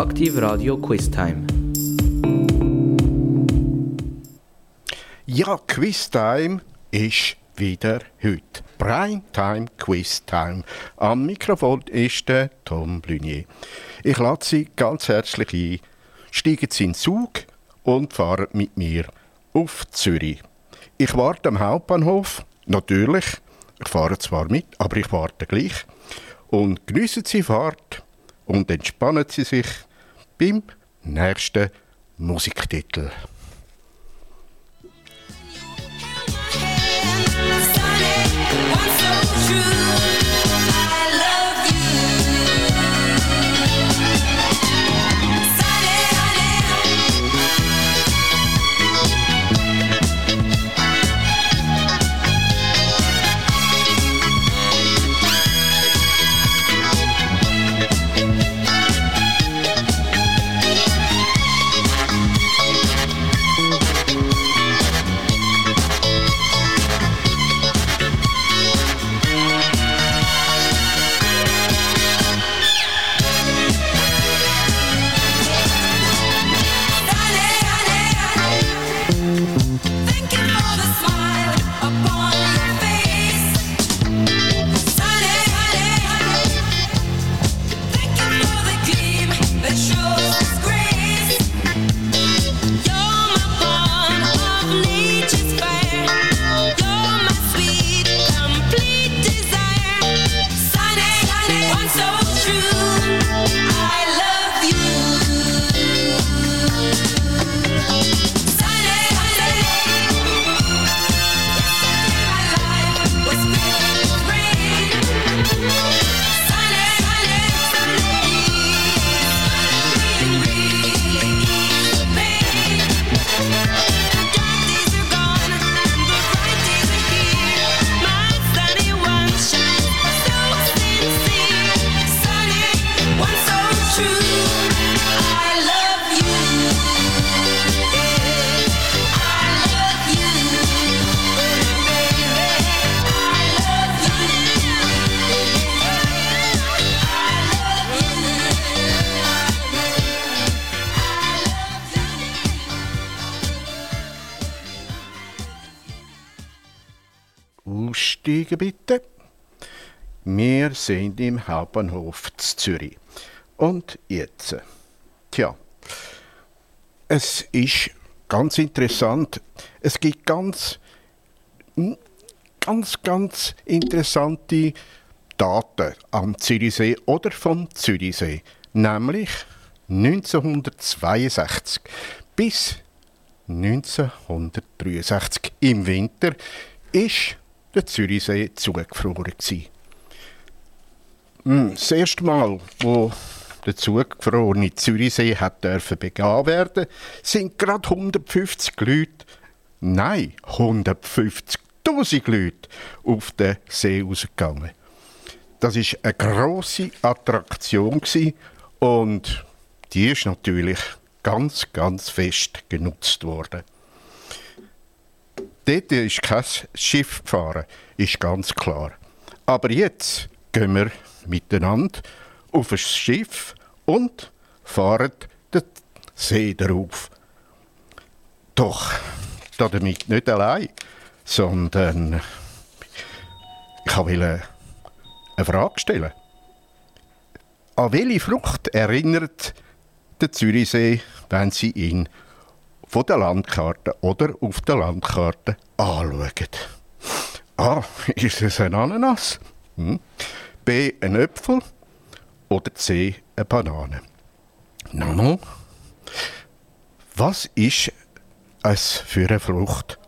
Aktiv Radio Quiz Time. Ja, Quiz Time ist wieder heute. Primetime Quiz Time. Am Mikrofon ist der Tom Blunier. Ich lade Sie ganz herzlich ein. Steigen Sie in den Zug und fahren mit mir auf Zürich. Ich warte am Hauptbahnhof, natürlich. Ich fahre zwar mit, aber ich warte gleich. Und geniessen Sie Fahrt und entspannen Sie sich beim nächsten Musiktitel. Wir sind im Hauptbahnhof Zürich. Und jetzt? Tja, es ist ganz interessant. Es gibt ganz, ganz, ganz interessante Daten am Zürichsee oder vom Zürichsee. Nämlich 1962 bis 1963 im Winter ist der Zürichsee zugefroren. Hm, das erste Mal, wo der zugefrorene Zürichsee hat dürfen begangen werden, sind gerade 150 Leute, nein, 150.000 Leute auf den See rausgegangen. Das ist eine große Attraktion und die ist natürlich ganz, ganz fest genutzt worden. Dort ist kein Schiff gefahren, ist ganz klar. Aber jetzt gehen wir miteinander auf ein Schiff und fahren den See darauf. Doch damit nicht allein, sondern ich wollte eine Frage stellen. An welche Frucht erinnert der Zürichsee, wenn Sie ihn von der Landkarte oder auf der Landkarte anschauen? A. Ist es ein Ananas? Hm. B. Ein Äpfel? Oder C. Eine Banane? Nano? Was ist es für eine Frucht,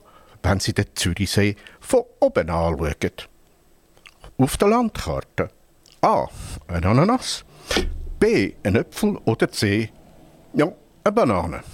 wenn Sie den Zürichsee von oben anschauen? Auf der Landkarte. A. Ein Ananas. B. Ein Äpfel. Oder C. Ja, eine Banane.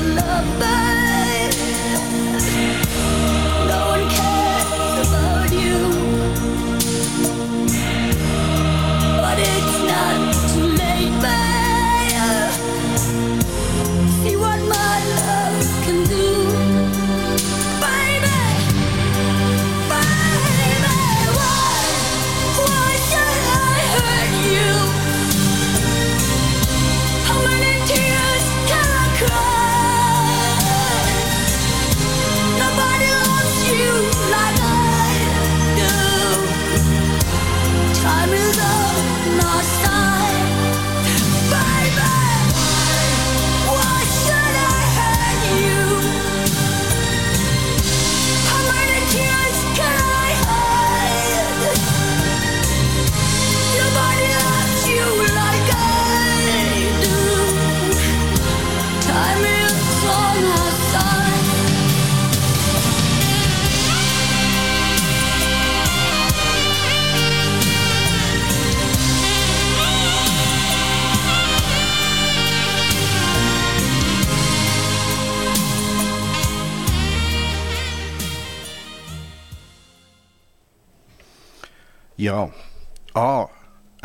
Love,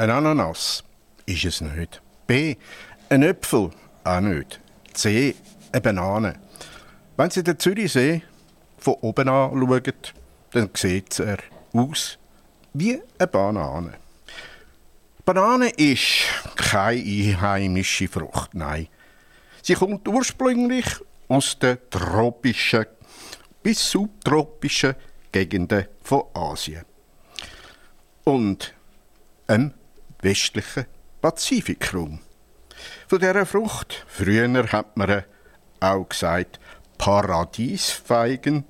Ein Ananas ist es nicht. B. Ein Äpfel auch nicht. C. Eine Banane. Wenn Sie den Zürichsee von oben anschauen, dann sieht er aus wie eine Banane. Banane ist keine einheimische Frucht, nein. Sie kommt ursprünglich aus den tropischen bis subtropischen Gegenden von Asien und im westlichen Pazifikraum. Von dieser Frucht, früher hat man auch gesagt Paradiesfeigen,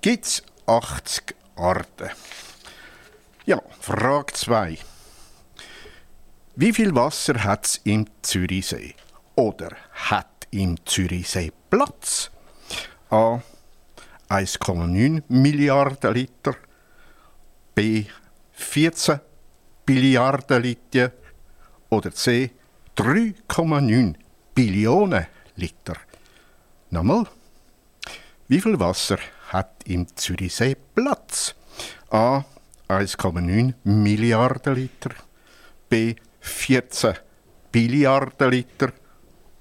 gibt es 80 Arten. Ja, Frage 2. Wie viel Wasser hat es im Zürichsee? Oder hat im Zürichsee Platz? A. 1,9 Milliarden Liter. B. 14 Billiarden Liter. Oder C. 3,9 Billionen Liter. Nochmal. Wie viel Wasser hat im Zürichsee Platz? A. 1,9 Milliarden Liter. B. 14 Billiarden Liter.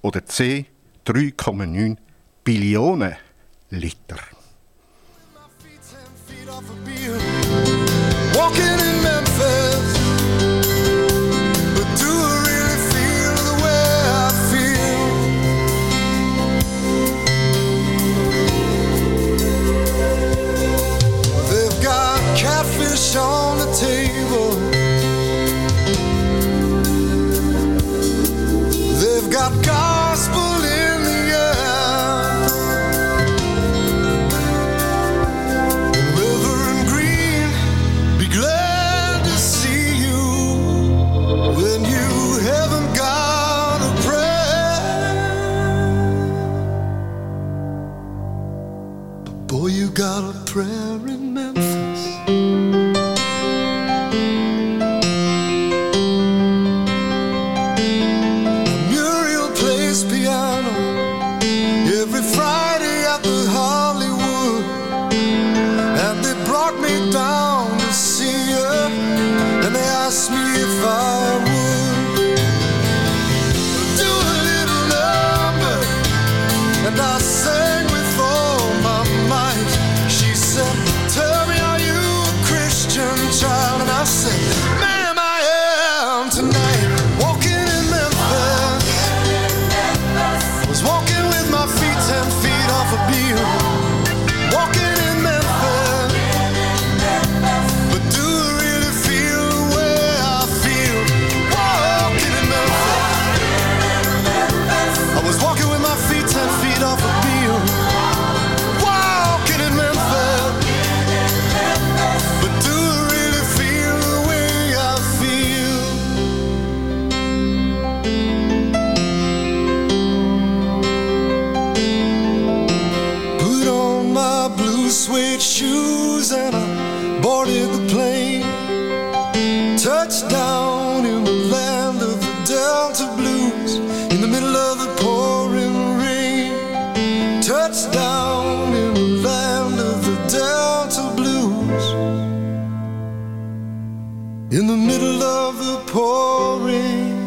Oder C. 3,9 Billionen Liter. walking in the middle of the pouring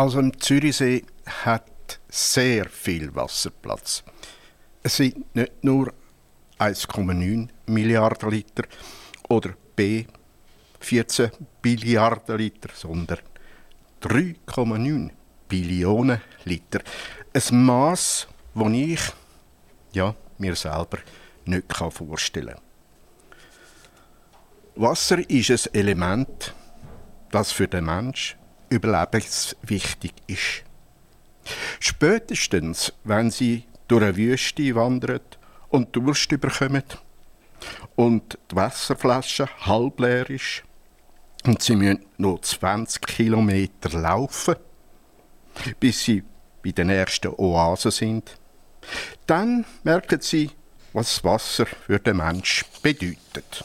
Also im Zürichsee hat sehr viel Wasserplatz. Es sind nicht nur 1,9 Milliarden Liter oder B 14 Billiarden Liter, sondern 3,9 Billionen Liter. Ein Maß, das ich ja, mir selber nicht vorstellen kann. Wasser ist ein Element, das für den Mensch überlebenswichtig ist. Spätestens, wenn sie durch eine Wüste wandern und Durst überkommen und die Wasserflasche halb leer ist und sie müssen noch 20 Kilometer laufen, bis sie bei den ersten Oasen sind, dann merken sie, was Wasser für den Mensch bedeutet.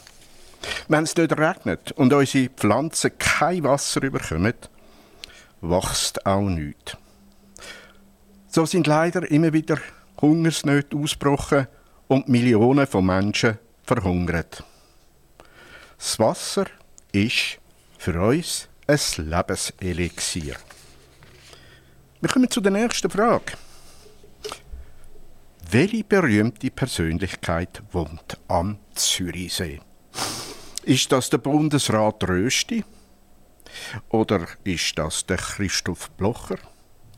Wenn es dort regnet und unsere Pflanzen kein Wasser bekommen, wächst auch nichts. So sind leider immer wieder Hungersnöte ausgebrochen und Millionen von Menschen verhungert. Das Wasser ist für uns ein Lebenselixier. Wir kommen zu der nächsten Frage. Welche berühmte Persönlichkeit wohnt am Zürichsee? Ist das der Bundesrat Rösti? Oder ist das der Christoph Blocher?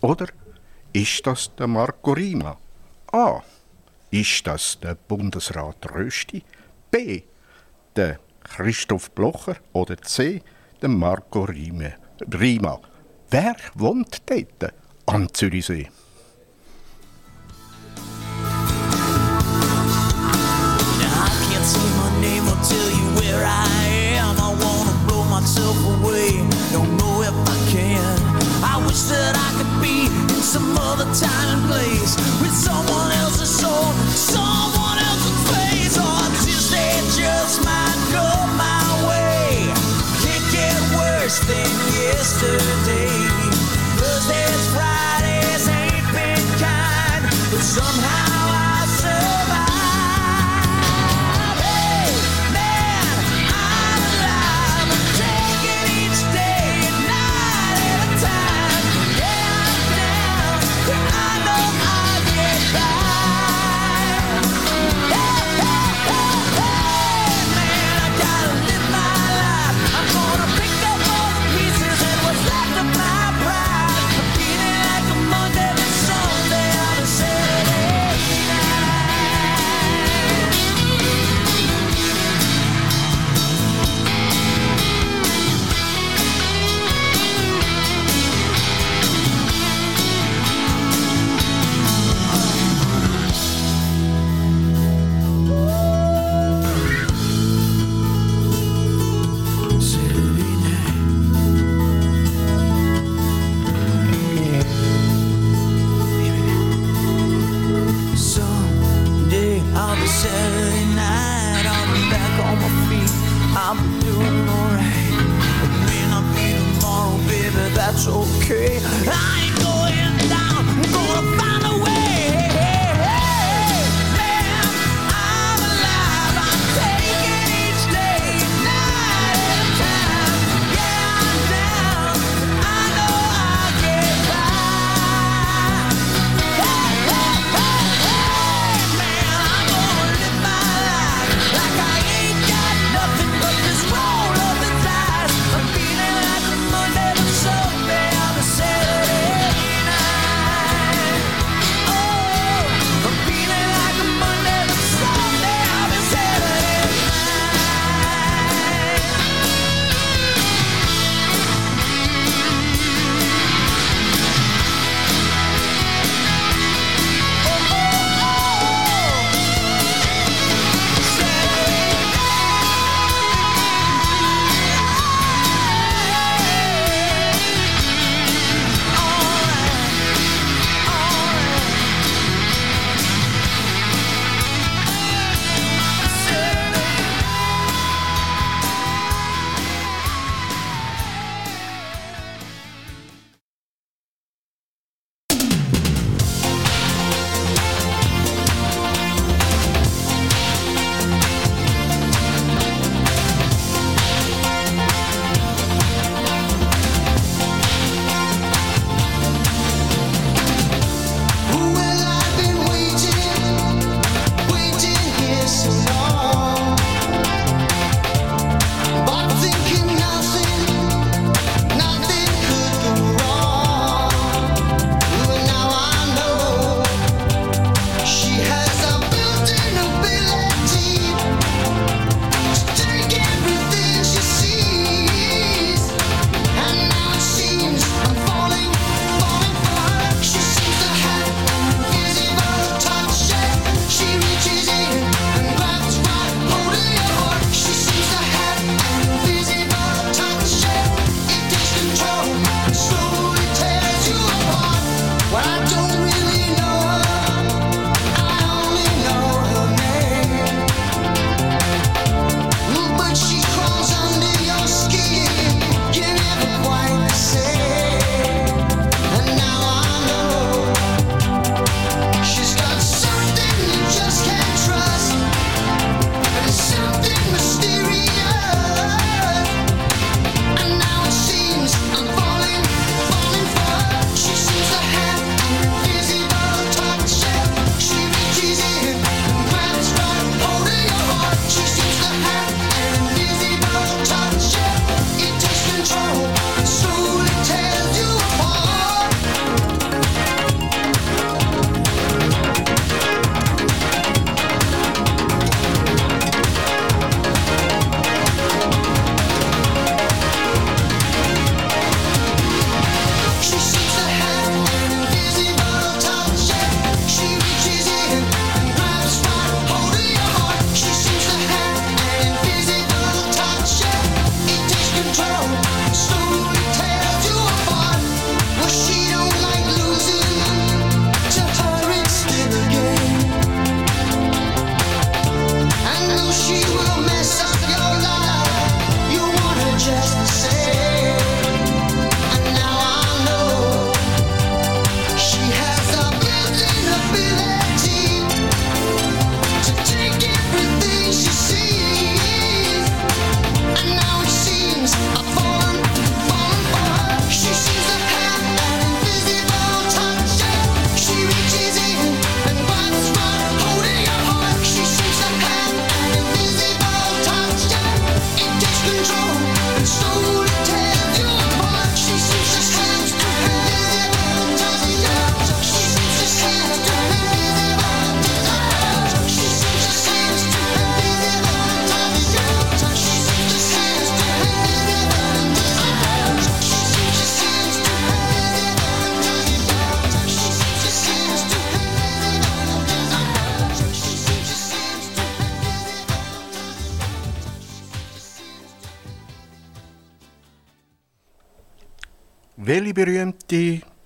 Oder ist das der Marco Rima? A. Ist das der Bundesrat Rösti? B. Der Christoph Blocher? Oder C. Der Marco Rima? Wer wohnt dort am Zürichsee?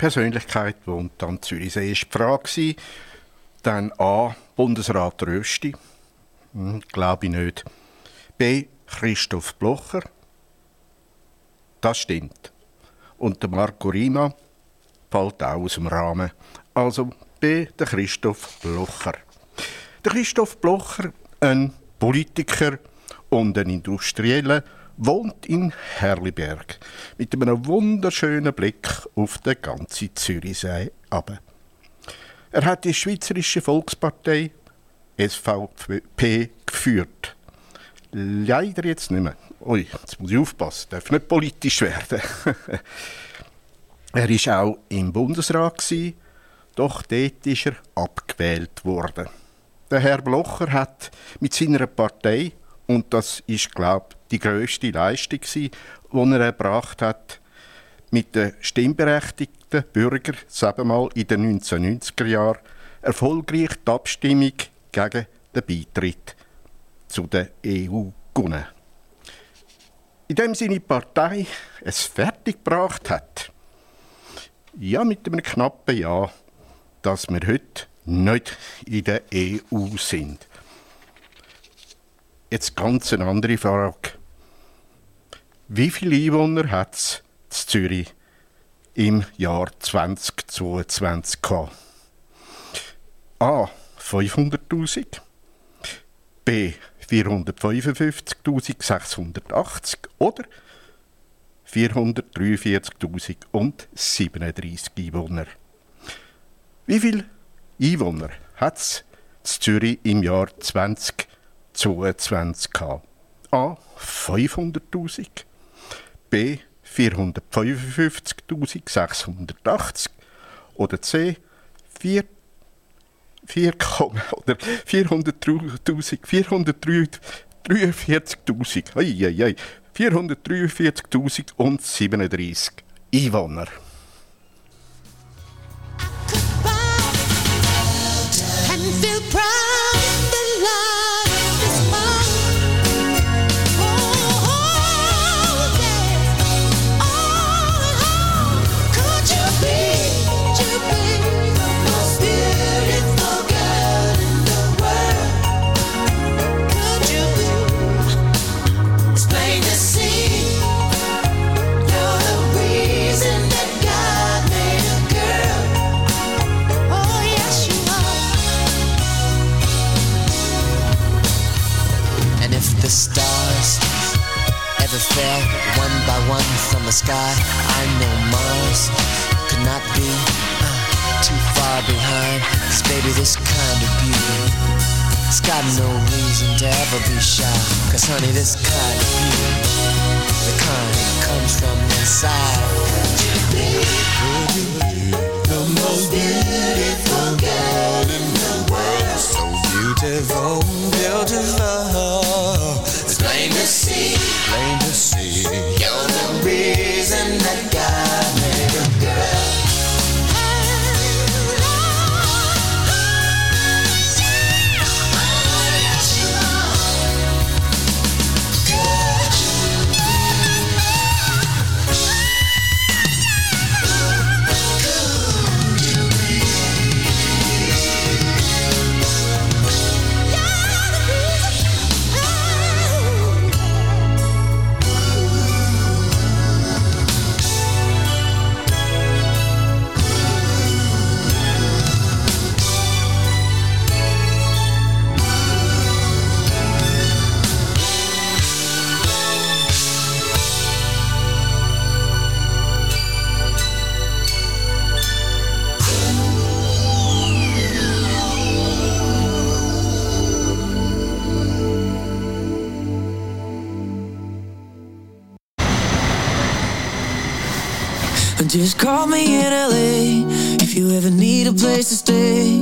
Persönlichkeit wohnt am Zürichsee? Ist die Frage. Dann A. Bundesrat Rösti. Hm, Glaube ich nicht. B. Christoph Blocher. Das stimmt. Und der Marco Rima fällt auch aus dem Rahmen. Also B. Der Christoph Blocher. Der Christoph Blocher, ein Politiker und ein Industrieller, wohnt in Herliberg mit einem wunderschönen Blick auf den ganzen Zürichsee ab. Er hat die Schweizerische Volkspartei SVP geführt. Leider jetzt nicht mehr. Ui, jetzt muss ich aufpassen, darf nicht politisch werden. er ist auch im Bundesrat gsi, doch dort ist er abgewählt worden. Der Herr Blocher hat mit seiner Partei und das ist glaube ich, die grösste Leistung die er erbracht hat mit den stimmberechtigten Bürgern, sagen mal in den 1990er Jahren, erfolgreich die Abstimmung gegen den Beitritt zu der EU gewonnen. Indem seine Partei es fertiggebracht hat, ja, mit einem knappen Ja, dass wir heute nicht in der EU sind. Jetzt ganz eine andere Frage. Wie viele Einwohner hat es Zürich im Jahr 2022 gehabt? A. 500.000. B. 455.680 oder 443.037 Einwohner. Wie viele Einwohner hat es Zürich im Jahr 2022 gehabt? A. 500.000. B. 455.680 oder C. 4 4, oder 400.000, 443.000, ei, ei, ei, 443.000 und 37 Einwohner. and feel proud fell one by one from the sky, I know Mars could not be uh, too far behind. 'Cause baby, this kind of beauty, it's got no reason to ever be shy. Cause honey, this kind of beauty, the kind that comes from inside. The most beautiful girl in the world. So beautiful, beautiful. Plain to see, plain to see. You're the reason that call me in LA if you ever need a place to stay.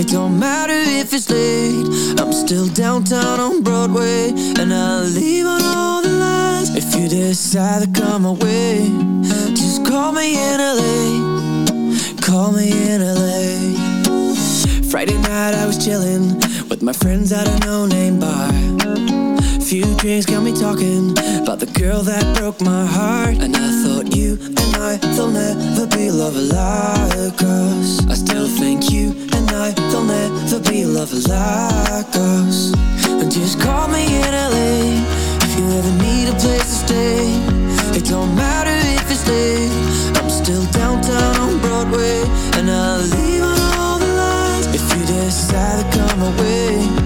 It don't matter if it's late, I'm still downtown on Broadway, and I'll leave on all the lines if you decide to come away. Just call me in LA, call me in LA. Friday night I was chilling with my friends at a no-name bar. Few drinks got me talking about the girl that broke my heart. And I you and I, they'll never be lovers like us. I still think you and I, they'll never be lovers like us. And just call me in LA if you ever need a place to stay. It don't matter if it's late. I'm still downtown on Broadway, and I'll leave all the lines if you decide to come away.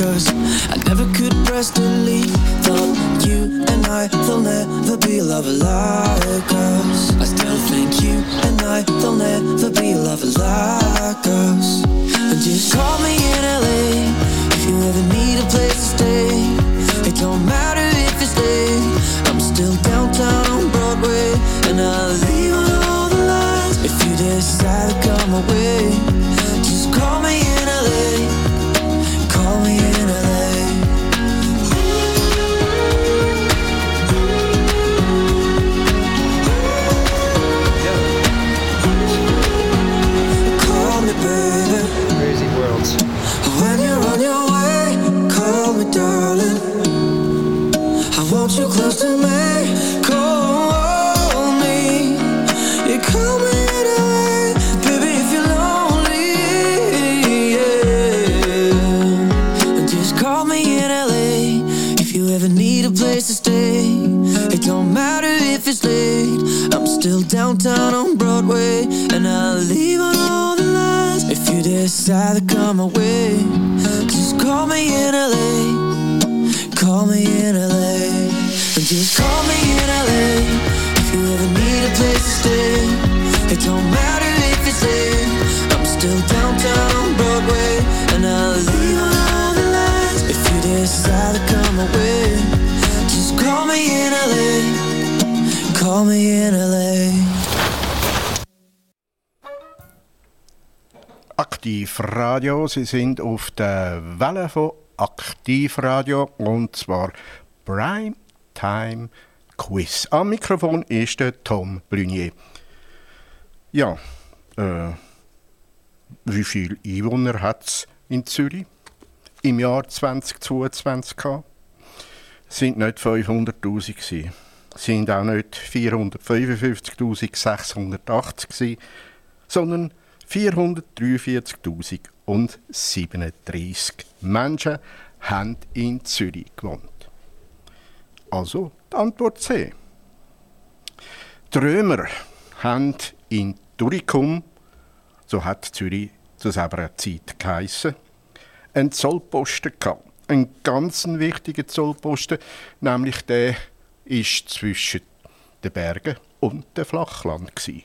Cause I never could press delete. Thought you and I, they'll never be lovers like us. I still think you and I, they'll never be lovers like us. And just call me in LA if you ever need a place to stay. It don't matter if you stay I'm still downtown on Broadway, and I'll leave all the lines if you decide to come away. Just call me downtown on Broadway, and I'll leave on all the lines if you decide to come away. Just call me in LA. Call me in LA. Just call me in LA if you ever need a place to stay. It don't matter if it's late. I'm still downtown on Broadway, and I'll leave on all the lines if you decide to come away. Just call me in LA. Call me in LA. Aktivradio. Sie sind auf der Welle von Aktivradio und zwar Prime Time Quiz. Am Mikrofon ist der Tom Blunier. Ja, äh, wie viele Einwohner hat es in Zürich im Jahr 2022 gehabt? Sind nicht 500'000 gewesen. Es sind auch nicht 455'680 gewesen, sondern 443.037 Menschen haben in Zürich gewohnt. Also die Antwort C. Die Römer haben in Turicum, so hat Zürich zu selber Zeit geheissen, einen Zollposten gehabt. Einen ganz wichtigen Zollposten, nämlich der ist zwischen den Bergen und dem Flachland gsi.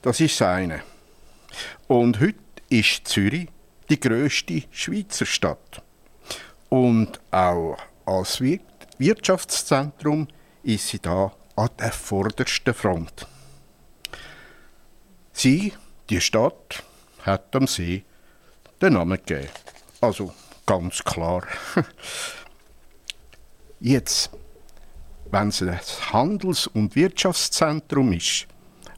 Das ist das eine. Und heute ist Zürich die grösste Schweizer Stadt. Und auch als Wir- Wirtschaftszentrum ist sie da an der vordersten Front. Sie, die Stadt, hat am See den Namen gegeben. Also ganz klar. Jetzt, wenn es ein Handels- und Wirtschaftszentrum ist,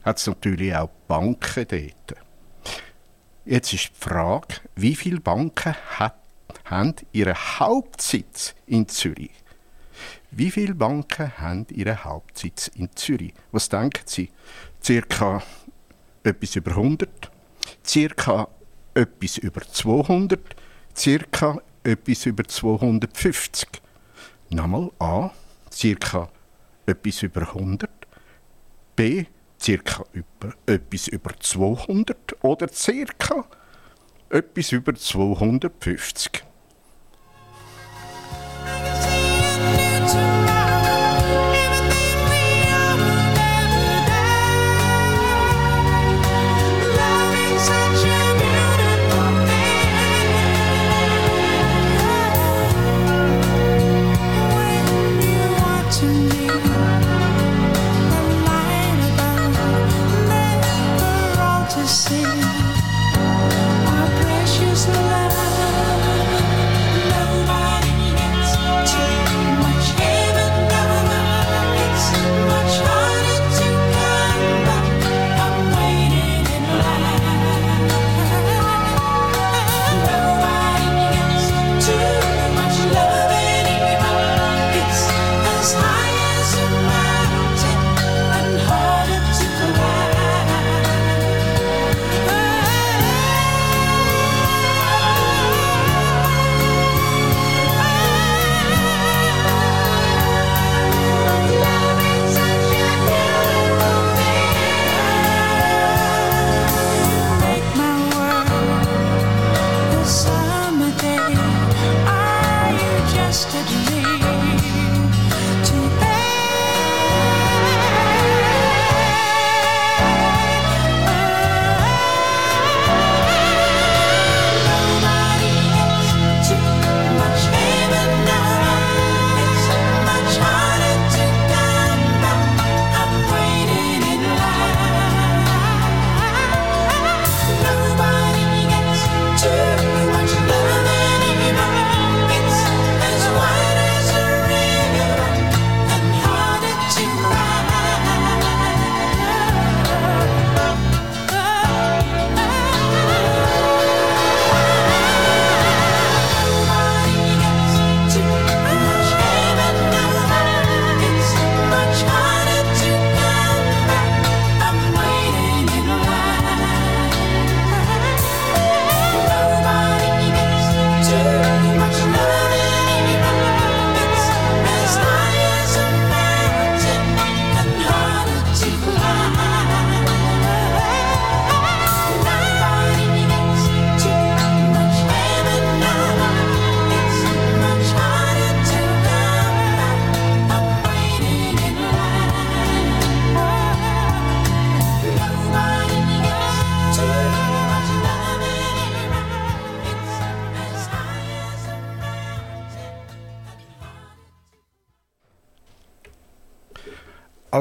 hat es natürlich auch Banken dort. Jetzt ist die Frage, wie viele Banken hat, haben ihren Hauptsitz in Zürich? Wie viele Banken haben ihren Hauptsitz in Zürich? Was denken Sie? Circa etwas über 100, circa etwas über 200, circa etwas über 250. Nochmal A, circa etwas über 100, B, circa über, etwas über 200 oder circa etwas über 250.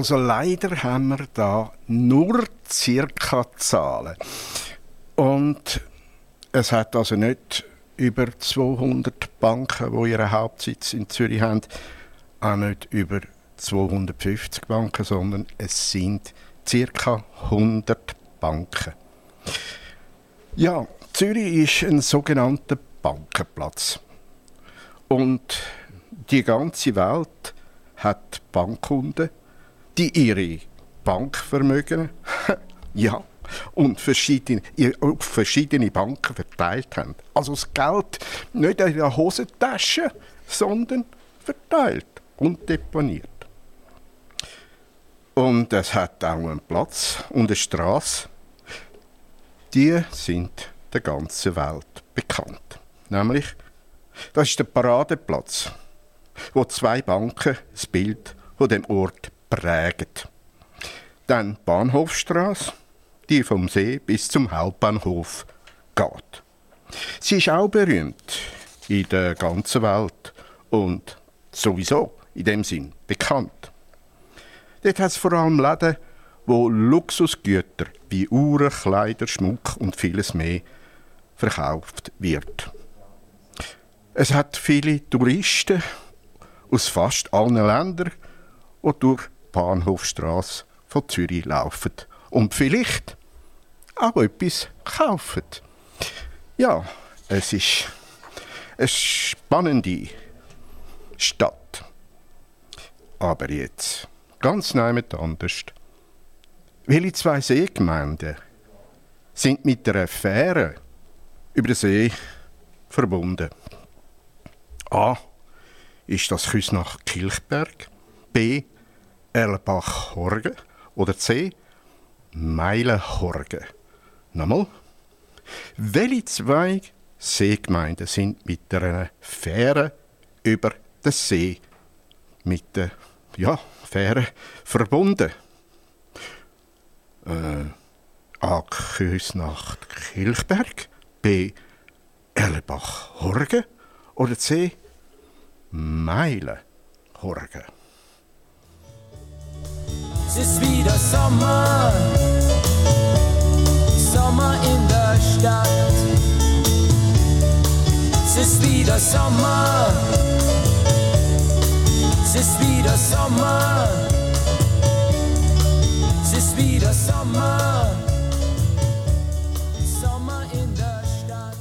Also leider haben wir da nur circa Zahlen. Und es hat also nicht über 200 Banken, die ihren Hauptsitz in Zürich haben, auch nicht über 250 Banken, sondern es sind circa 100 Banken. Ja, Zürich ist ein sogenannter Bankenplatz. Und die ganze Welt hat Bankkunden, die ihre Bankvermögen, ja, und verschiedene, ihr- auf verschiedene Banken verteilt haben. Also das Geld nicht in der Hosentasche, sondern verteilt und deponiert. Und es hat auch einen Platz und eine Straße. Die sind der ganzen Welt bekannt. Nämlich, das ist der Paradeplatz, wo zwei Banken das Bild von dem Ort prägen. Dann Bahnhofstraße, die vom See bis zum Hauptbahnhof geht. Sie ist auch berühmt in der ganzen Welt und sowieso in dem Sinn bekannt. Dort hat es vor allem Läden, wo Luxusgüter wie Uhren, Kleider, Schmuck und vieles mehr verkauft wird. Es hat viele Touristen aus fast allen Ländern, die durch Bahnhofstrasse von Zürich laufen und vielleicht auch etwas kaufen. Ja, es ist eine spannende Stadt. Aber jetzt ganz neu anders. Welche zwei Seegemeinden sind mit der Fähre über den See verbunden? A. Ist das Küsnach Kilchberg? B. Erlbach-Horgen? Oder C. Meilen-Horgen? Nochmal. Welche zwei Seegemeinden sind mit einer Fähre über den See mit der ja, Fähre verbunden? Äh, A. Küsnacht Kilchberg, B. Erlebach Horgen oder C. Meilen Horgen. Es ist wieder Sommer, Sommer in der Stadt. Es ist wieder Sommer, es ist wieder Sommer, es ist wieder Sommer, Sommer in der Stadt.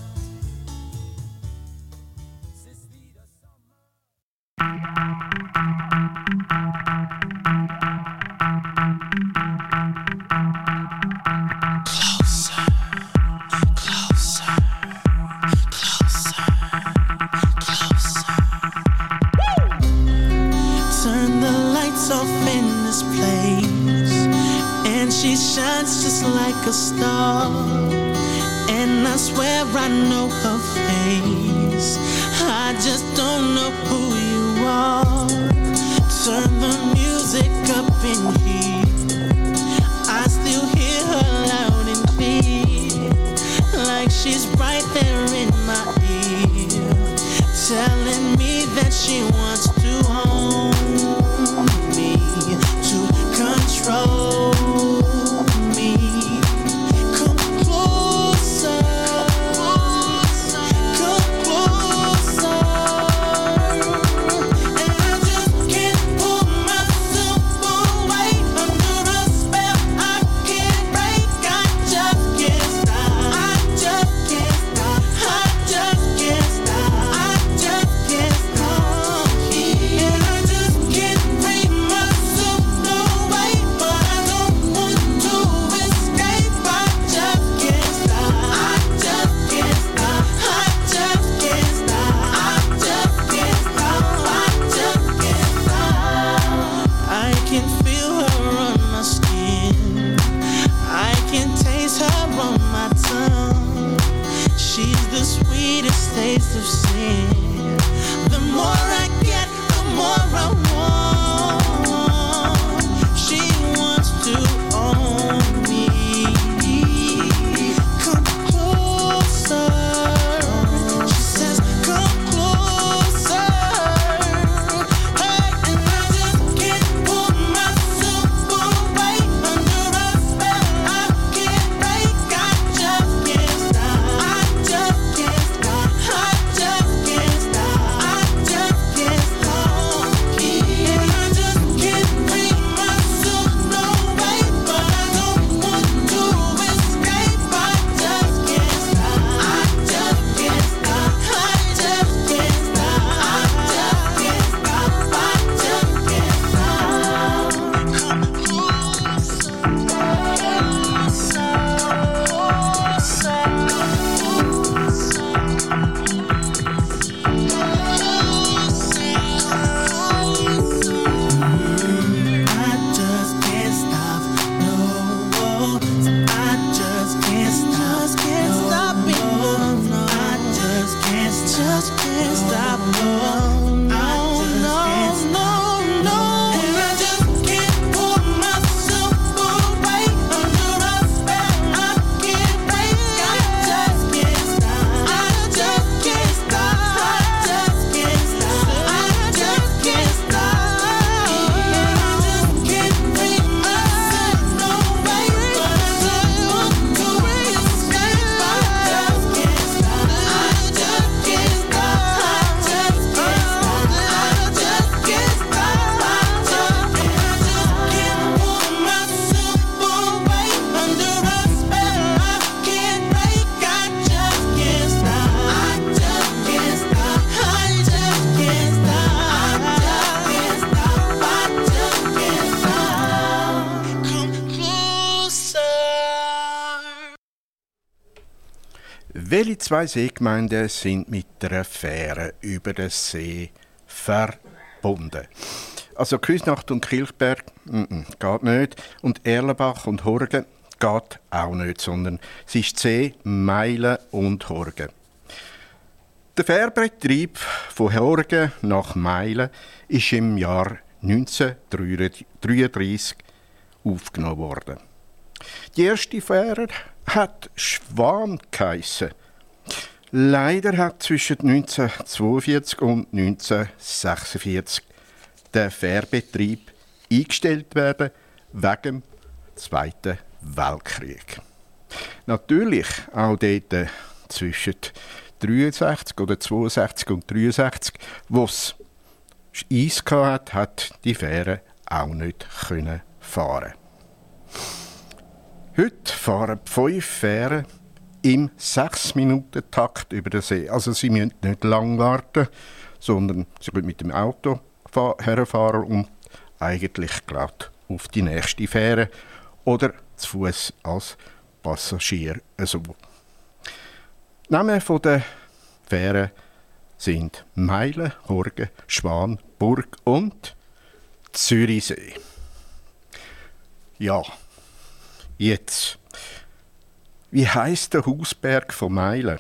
A star. And I swear I know her face. I just don't know who you are. Turn the music up in here. I still hear her loud and clear. Like she's right there in my ear. Telling me that she wants zwei Seegemeinden sind mit einer Fähre über den See verbunden? Also Küsnacht und Kilchberg mm geht nicht und Erlenbach und Horgen geht auch nicht, sondern es ist See, Meilen und Horgen. Der Fährbetrieb von Horgen nach Meilen ist im Jahr 1933 aufgenommen worden. Die erste Fähre hat Schwan geheissen. Leider hat zwischen 1942 und 1946 der Fährbetrieb eingestellt werden wegen dem Zweiten Weltkrieg. Natürlich auch dort zwischen 63 oder 62 und 63, wo es Eis hatte, hat die Fähre auch nicht können fahren. Heute fahren fünf Fähren im 6-Minuten-Takt über den See. Also sie müssen nicht lang warten, sondern sie können mit dem Auto fa- herfahren und eigentlich gerade auf die nächste Fähre oder zu Fuß als Passagier. Also. Namen der Fähre sind Meilen, Horgen, Schwan, Burg und Zürichsee. Ja, jetzt. Wie heißt der Hausberg von Meilen?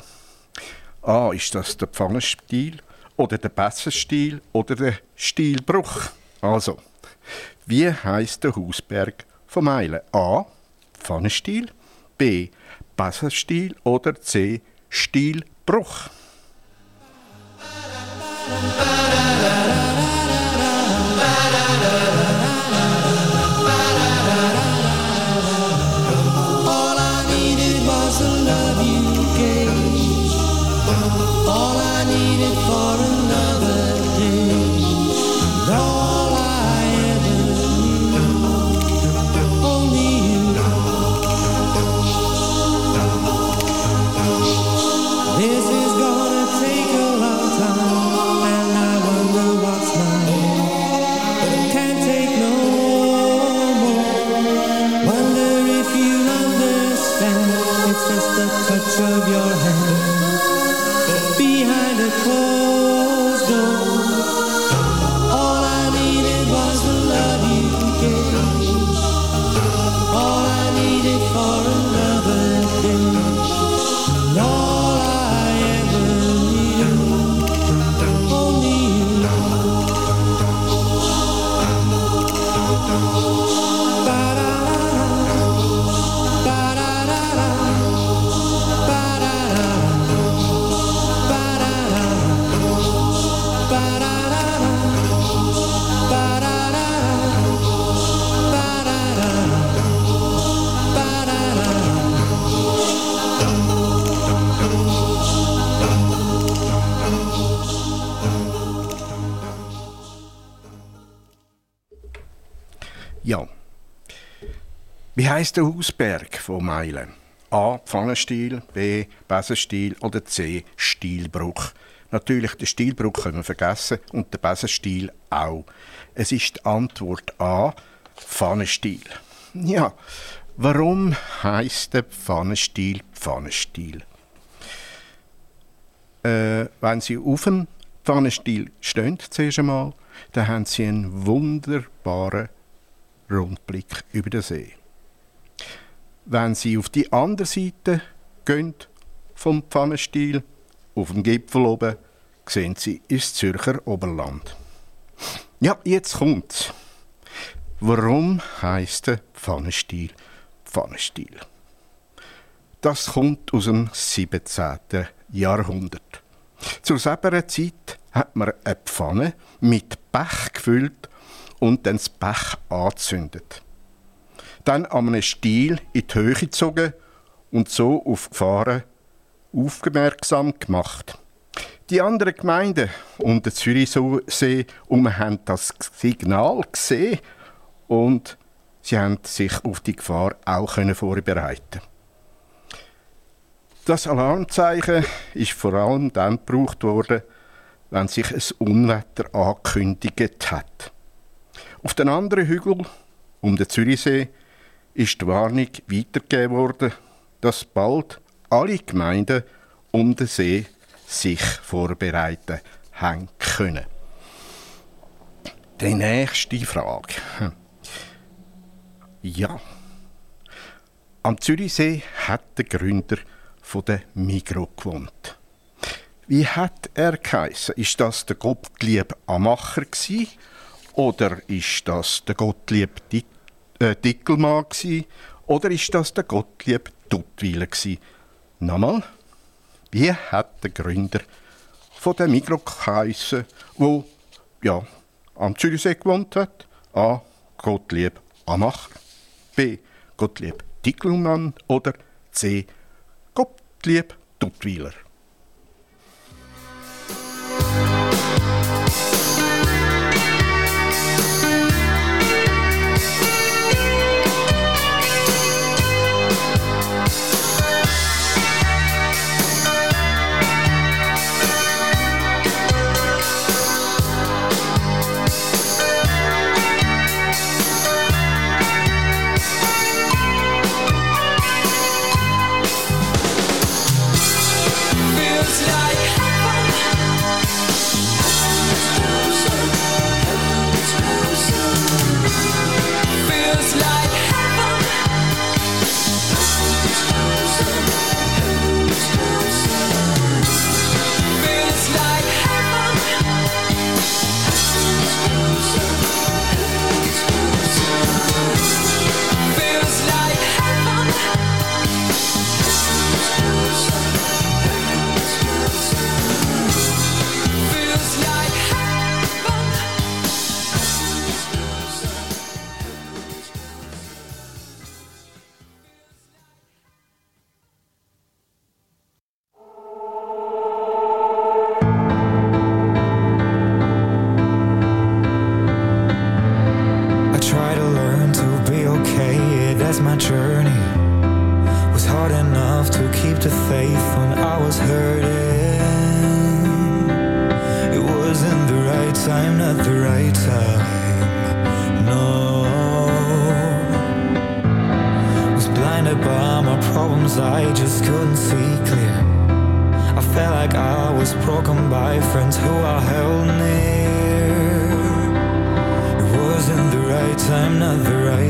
Ah, ist das der Pfannenstiel oder der Bessenstiel oder der Stielbruch? Also, wie heißt der Hausberg von Meilen? A. Pfannenstiel, B. Bessenstiel oder C. Stielbruch? Heißt der Hausberg von Meilen? A. Pfannenstiel, B. Besenstiel oder C. Stielbruch. Natürlich, den Stielbruch können wir vergessen und den Besenstiel auch. Es ist die Antwort A. Pfannenstiel. Ja, warum heißt der Pfannenstiel Pfannenstiel? Äh, wenn Sie auf dem Pfannenstiel stehen, zuerst einmal, dann haben Sie einen wunderbaren Rundblick über den See. Wenn Sie auf die andere Seite gehen vom Pfannenstiel, auf dem Gipfel oben, sehen Sie ins Zürcher Oberland. Ja, jetzt kommt's. Warum heißt der Pfannenstiel Pfannenstiel? Das kommt aus dem 17. Jahrhundert. Zur selben Zeit hat man eine Pfanne mit Pech gefüllt und dann das Pech angezündet. Dann an einem Stiel in die Höhe gezogen und so auf Gefahren aufmerksam gemacht. Die anderen Gemeinden um den Zürichsee haben das Signal gesehen und sie haben sich auf die Gefahr auch vorbereiten. Das Alarmzeichen ist vor allem dann gebraucht worden, wenn sich ein Unwetter angekündigt hat. Auf den anderen Hügel um den Zürichsee ist die Warnung weitergegeben worden, dass bald alle Gemeinden um den See sich vorbereiten haben können. Die nächste Frage. Ja. Am Zürichsee hat der Gründer von der Migro gewohnt. Wie hat er geheissen? Ist das der Gottlieb Amacher gsi oder ist das der Gottlieb Dick, äh, Dickelmann gsi oder ist das der Gottlieb Duttwiler gsi? Nochmal. Wie hat der Gründer von der Migro geheissen, wo ja am Zürichsee gewohnt hat? A. Gottlieb Amacher. B. Gottlieb Dickelmann oder C. Gottlieb Duttwiler. Couldn't see clear. I felt like I was broken by friends who I held near. It wasn't the right time, not the right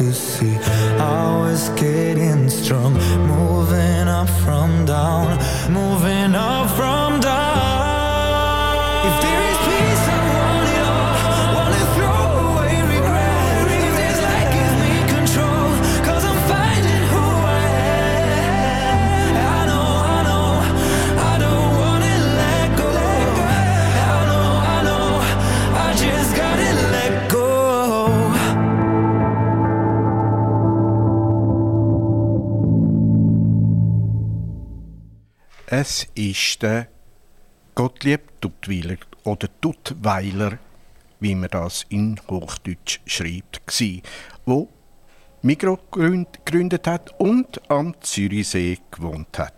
to see. I was getting strong, moving up from down, moving up from down. If Es ist der Gottlieb Duttweiler oder Duttweiler, wie man das in Hochdeutsch schreibt, gsi, wo Migro gründ- gegründet hat und am Zürichsee gewohnt hat.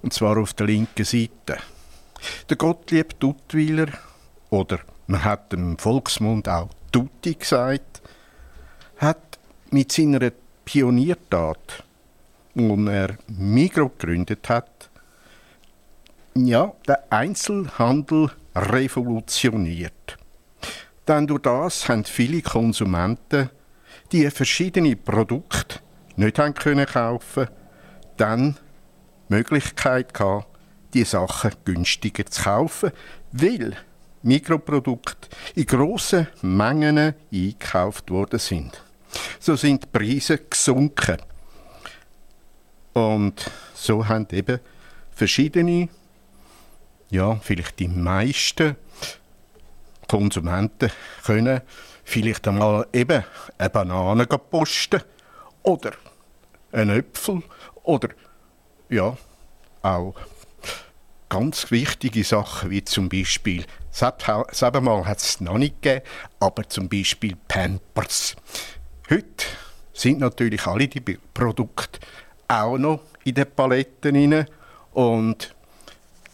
Und zwar auf der linken Seite. Der Gottlieb Duttweiler oder man hat im Volksmund auch Tutti gesagt, hat mit seiner Pioniertat, wo er Migro gegründet hat, ja, den Einzelhandel revolutioniert. Denn durch das haben viele Konsumenten, die verschiedene Produkte nicht haben können kaufen, dann die Möglichkeit gehabt, die Sachen günstiger zu kaufen, weil Mikroprodukte in grossen Mengen eingekauft worden sind. So sind die Preise gesunken. Und so haben eben verschiedene, ja, vielleicht die meisten Konsumenten können vielleicht einmal eben eine Banane posten oder einen Äpfel oder ja, auch ganz wichtige Sachen, wie zum Beispiel, selber mal hat es noch nicht gegeben, aber zum Beispiel Pampers. Heute sind natürlich alle die Produkte auch noch in den Paletten rein und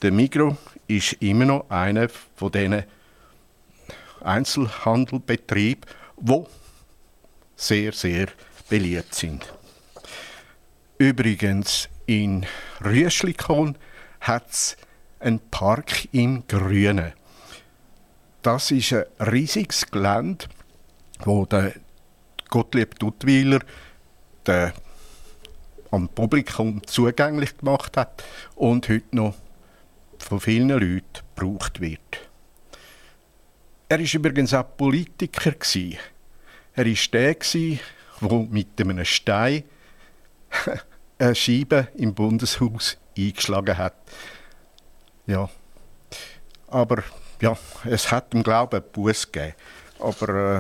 der Migro ist immer noch einer von diesen Einzelhandelbetrieben, wo sehr, sehr beliebt sind. Übrigens, in Rüschlikon hat es einen Park im Grünen. Das ist ein riesiges Gelände, wo der Gottlieb Duttweiler am Publikum zugänglich gemacht hat und heute noch von vielen Leuten gebraucht wird. Er ist übrigens auch Politiker. Er ist der wo mit einem Stein eine Scheibe im Bundeshaus eingeschlagen hat. Ja, aber ja, es hat ihm glaube ich einen Buß gegeben. Aber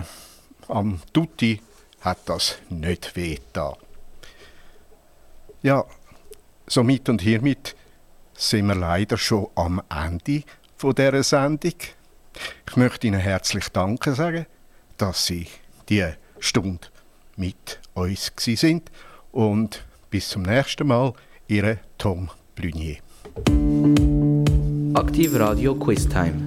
äh, am Tutti hat das nicht wehgetan. Ja, somit und hiermit sind wir leider schon am Ende dieser Sendung. Ich möchte Ihnen herzlich Danke sagen, dass Sie diese Stunde mit uns sind und bis zum nächsten Mal, Ihre Tom Blunier. Aktiv Radio Quiz Time.